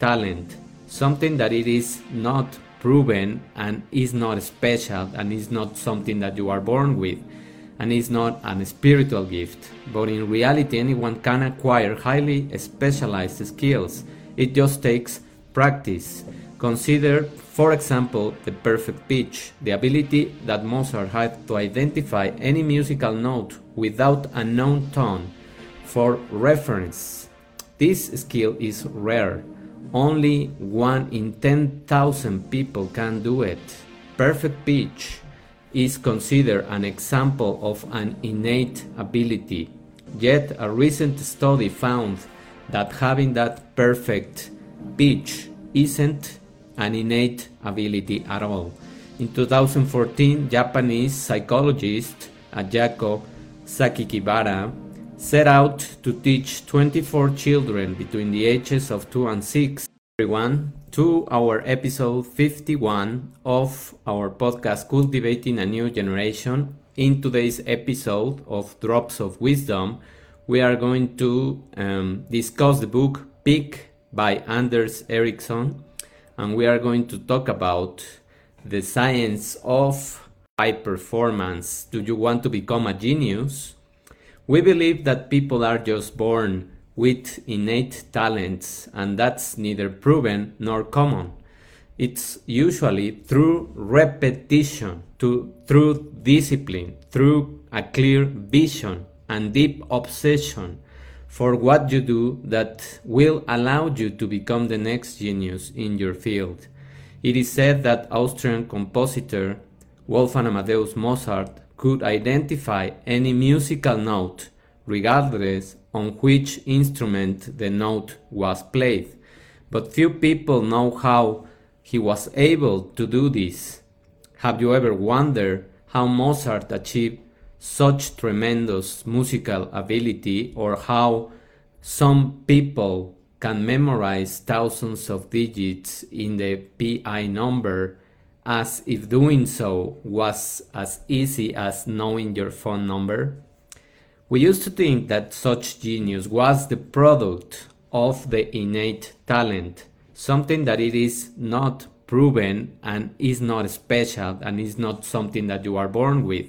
talent, something that it is not proven and is not special and is not something that you are born with and is not a spiritual gift. But in reality, anyone can acquire highly specialized skills. It just takes practice. Consider, for example, the perfect pitch, the ability that Mozart had to identify any musical note without a known tone. For reference, this skill is rare. Only one in 10,000 people can do it. Perfect pitch is considered an example of an innate ability. Yet a recent study found that having that perfect pitch isn't an innate ability at all. In 2014, Japanese psychologist Ayako Sakakibara set out to teach 24 children between the ages of 2 and 6 everyone to our episode 51 of our podcast cultivating a new generation in today's episode of drops of wisdom we are going to um, discuss the book Peak by anders ericsson and we are going to talk about the science of high performance. Do you want to become a genius? We believe that people are just born with innate talents, and that's neither proven nor common. It's usually through repetition, to, through discipline, through a clear vision and deep obsession for what you do that will allow you to become the next genius in your field. It is said that Austrian compositor Wolfgang Amadeus Mozart could identify any musical note regardless on which instrument the note was played. But few people know how he was able to do this. Have you ever wondered how Mozart achieved such tremendous musical ability or how some people can memorize thousands of digits in the PI number as if doing so was as easy as knowing your phone number? We used to think that such genius was the product of the innate talent, something that it is not proven and is not special and is not something that you are born with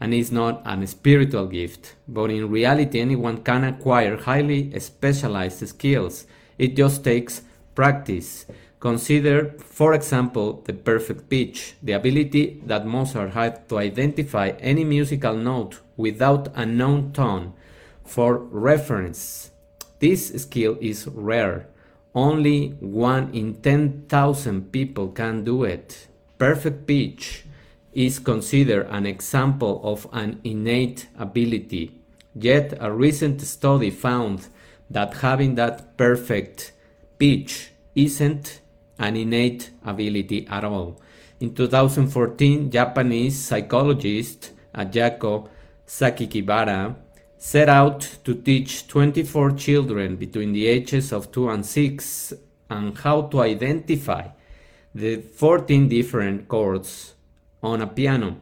and is not a spiritual gift, but in reality, anyone can acquire highly specialized skills. It just takes practice. Consider, for example, the perfect pitch, the ability that Mozart had to identify any musical note without a known tone. For reference, this skill is rare. Only one in 10,000 people can do it. Perfect pitch is considered an example of an innate ability. Yet a recent study found that having that perfect pitch isn't an innate ability at all. In 2014, Japanese psychologist Ayako Sakakibara set out to teach 24 children between the ages of 2 and 6 and how to identify the 14 different chords on a piano.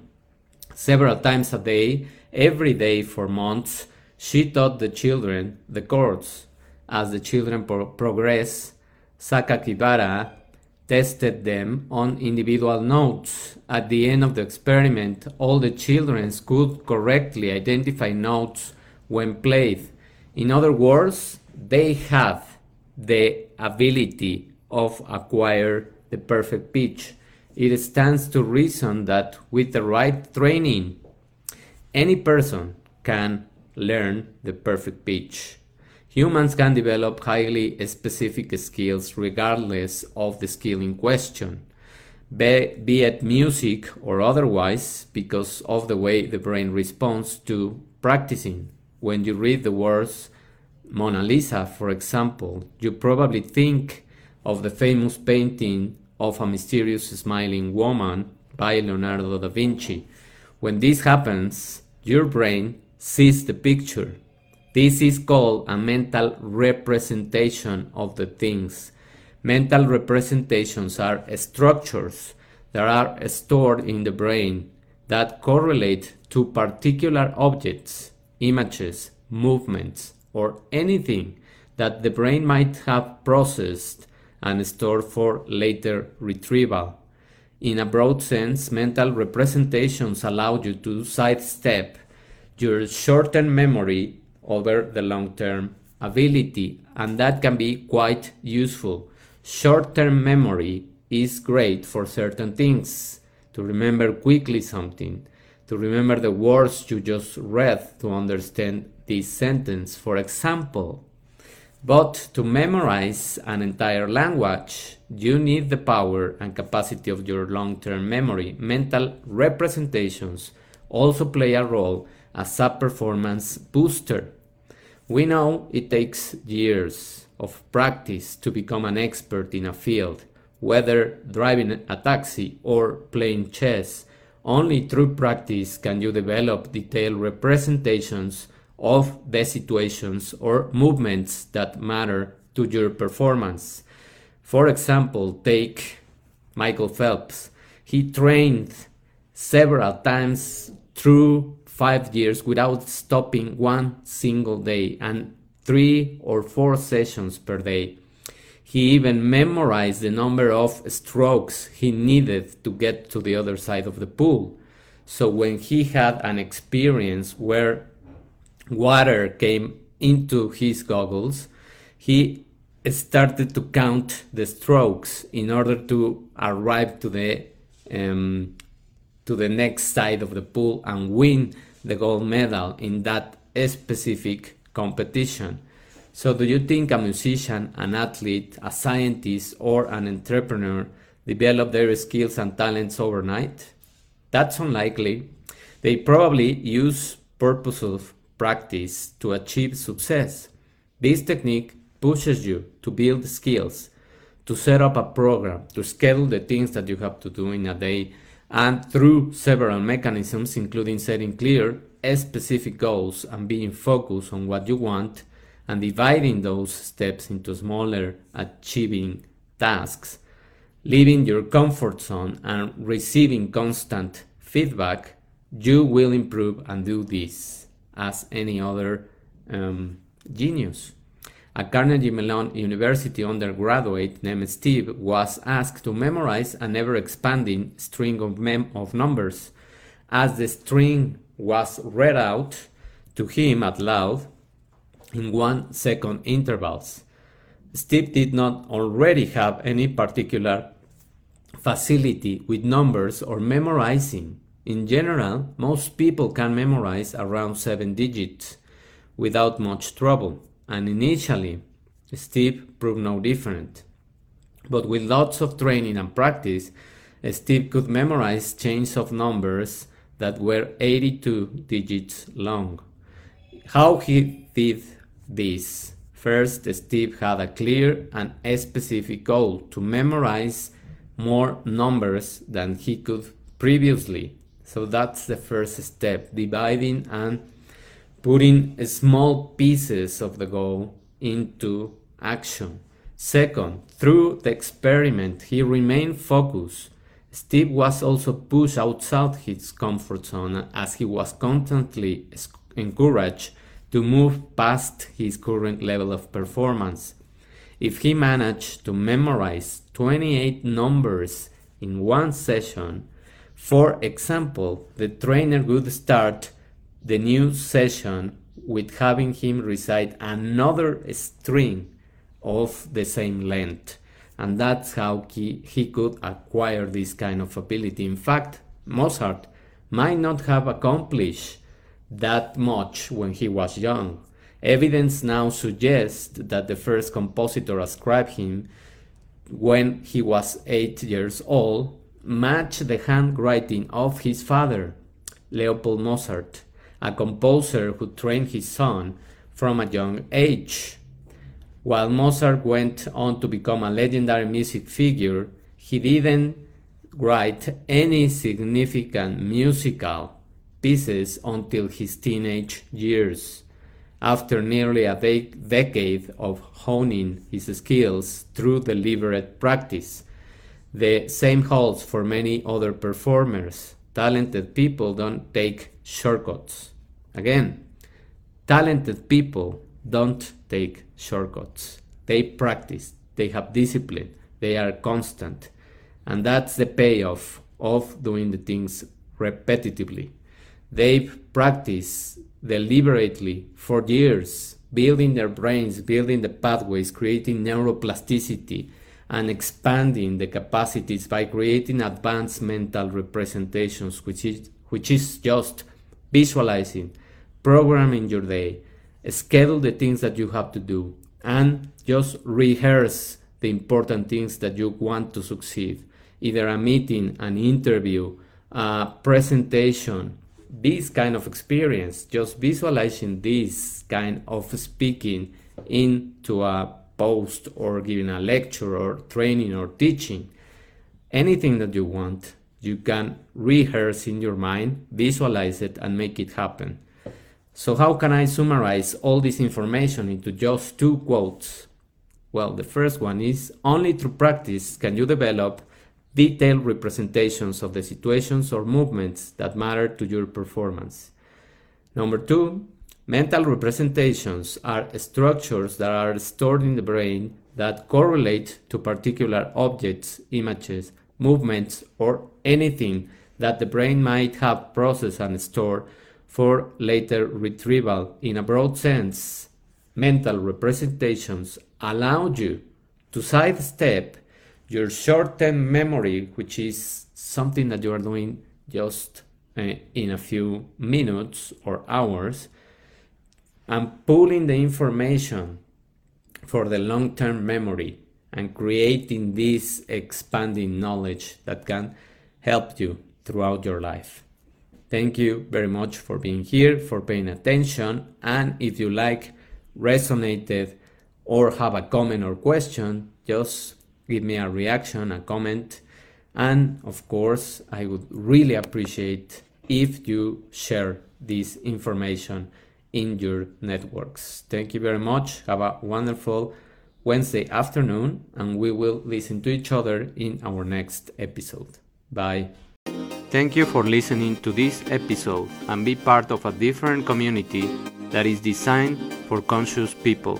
Several times a day, every day for months, she taught the children the chords. As the children pro- progressed, Sakakibara tested them on individual notes. At the end of the experiment, all the children could correctly identify notes when played. In other words, they have the ability of acquire the perfect pitch it stands to reason that with the right training, any person can learn the perfect pitch. Humans can develop highly specific skills regardless of the skill in question, be, it music or otherwise, because of the way the brain responds to practicing. When you read the words Mona Lisa, for example, you probably think of the famous painting of a mysterious smiling woman by Leonardo da Vinci. When this happens, your brain sees the picture. This is called a mental representation of the things. Mental representations are structures that are stored in the brain that correlate to particular objects, images, movements, or anything that the brain might have processed and stored for later retrieval. In a broad sense, mental representations allow you to sidestep your short term memory over the long term ability, and that can be quite useful. Short term memory is great for certain things to remember quickly something, to remember the words you just read to understand this sentence, for example. But to memorize an entire language, you need the power and capacity of your long term memory. Mental representations also play a role as a performance booster. We know it takes years of practice to become an expert in a field, whether driving a taxi or playing chess. Only through practice can you develop detailed representations of the situations or movements that matter to your performance. For example, take Michael Phelps. He trained several times through five years without stopping one single day and three or four sessions per day. He even memorized the number of strokes he needed to get to the other side of the pool. So when he had an experience where water came into his goggles, he started to count the strokes in order to arrive to the um, to the next side of the pool and win the gold medal in that specific competition. So, do you think a musician, an athlete, a scientist, or an entrepreneur develop their skills and talents overnight? That's unlikely. They probably use purposeful practice to achieve success. This technique pushes you to build skills, to set up a program, to schedule the things that you have to do in a day, and through several mechanisms, including setting clear, specific goals and being focused on what you want, and dividing those steps into smaller, achieving tasks, leaving your comfort zone and receiving constant feedback, you will improve and do this as any other um, genius. A Carnegie Mellon University undergraduate named Steve was asked to memorize an ever expanding string of, of numbers. As the string was read out to him out loud in one second intervals, Steve did not already have any particular facility with numbers or memorizing. In general, most people can memorize around 7 digits without much trouble, and initially, Steve proved no different. But with lots of training and practice, Steve could memorize chains of numbers that were 82 digits long. How he did this? First, Steve had a clear and specific goal to memorize more numbers than he could previously. So that's the first step, dividing and putting small pieces of the goal into action. Second, through the experiment, he remained focused. Steve was also pushed outside his comfort zone as he was constantly encouraged to move past his current level of performance. If he managed to memorize 28 numbers in one session, for example, the trainer would start the new session with having him recite another string of the same length. And that's how he, he could acquire this kind of ability. In fact, Mozart might not have accomplished that much when he was young. Evidence now suggests that the first compositor ascribed him when he was eight years old matched the handwriting of his father, Leopold Mozart, a composer who trained his son from a young age. While Mozart went on to become a legendary music figure, he didn't write any significant musical pieces until his teenage years. After nearly a de- decade of honing his skills through deliberate practice, the same holds for many other performers. Talented people don't take shortcuts. Again, talented people don't take shortcuts. They practice, they have discipline, they are constant. And that's the payoff of doing the things repetitively. They've practiced deliberately for years, building their brains, building the pathways, creating neuroplasticity, and expanding the capacities by creating advanced mental representations, which is, which is just visualizing, programming your day, schedule the things that you have to do, and just rehearse the important things that you want to succeed. Either a meeting, an interview, a presentation, this kind of experience, just visualizing this kind of speaking into a post or giving a lecture or training or teaching, anything that you want, you can rehearse in your mind, visualize it, and make it happen. So, how can I summarize all this information into just two quotes? Well, the first one is only through practice can you develop detailed representations of the situations or movements that matter to your performance. Number two, mental representations are structures that are stored in the brain that correlate to particular objects, images, movements, or anything that the brain might have processed and stored for later retrieval. In a broad sense, mental representations allow you to sidestep your short term memory, which is something that you are doing just uh, in a few minutes or hours, and pulling the information for the long term memory and creating this expanding knowledge that can help you throughout your life. Thank you very much for being here, for paying attention, and if you like, resonated, or have a comment or question, just give me a reaction, a comment, and of course, I would really appreciate if you share this information in your networks. Thank you very much. Have a wonderful Wednesday afternoon, and we will listen to each other in our next episode. Bye. Thank you for listening to this episode and be part of a different community that is designed for conscious people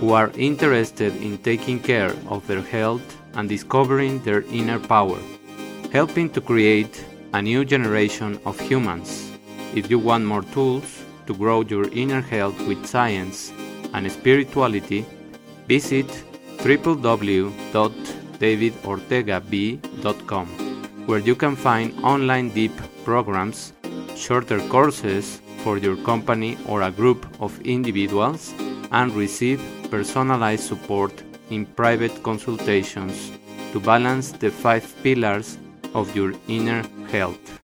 who are interested in taking care of their health and discovering their inner power, helping to create a new generation of humans. If you want more tools to grow your inner health with science and spirituality, visit www.davidortegab.com, where you can find online deep programs, shorter courses for your company or a group of individuals, and receive personalized support in private consultations to balance the five pillars of your inner health.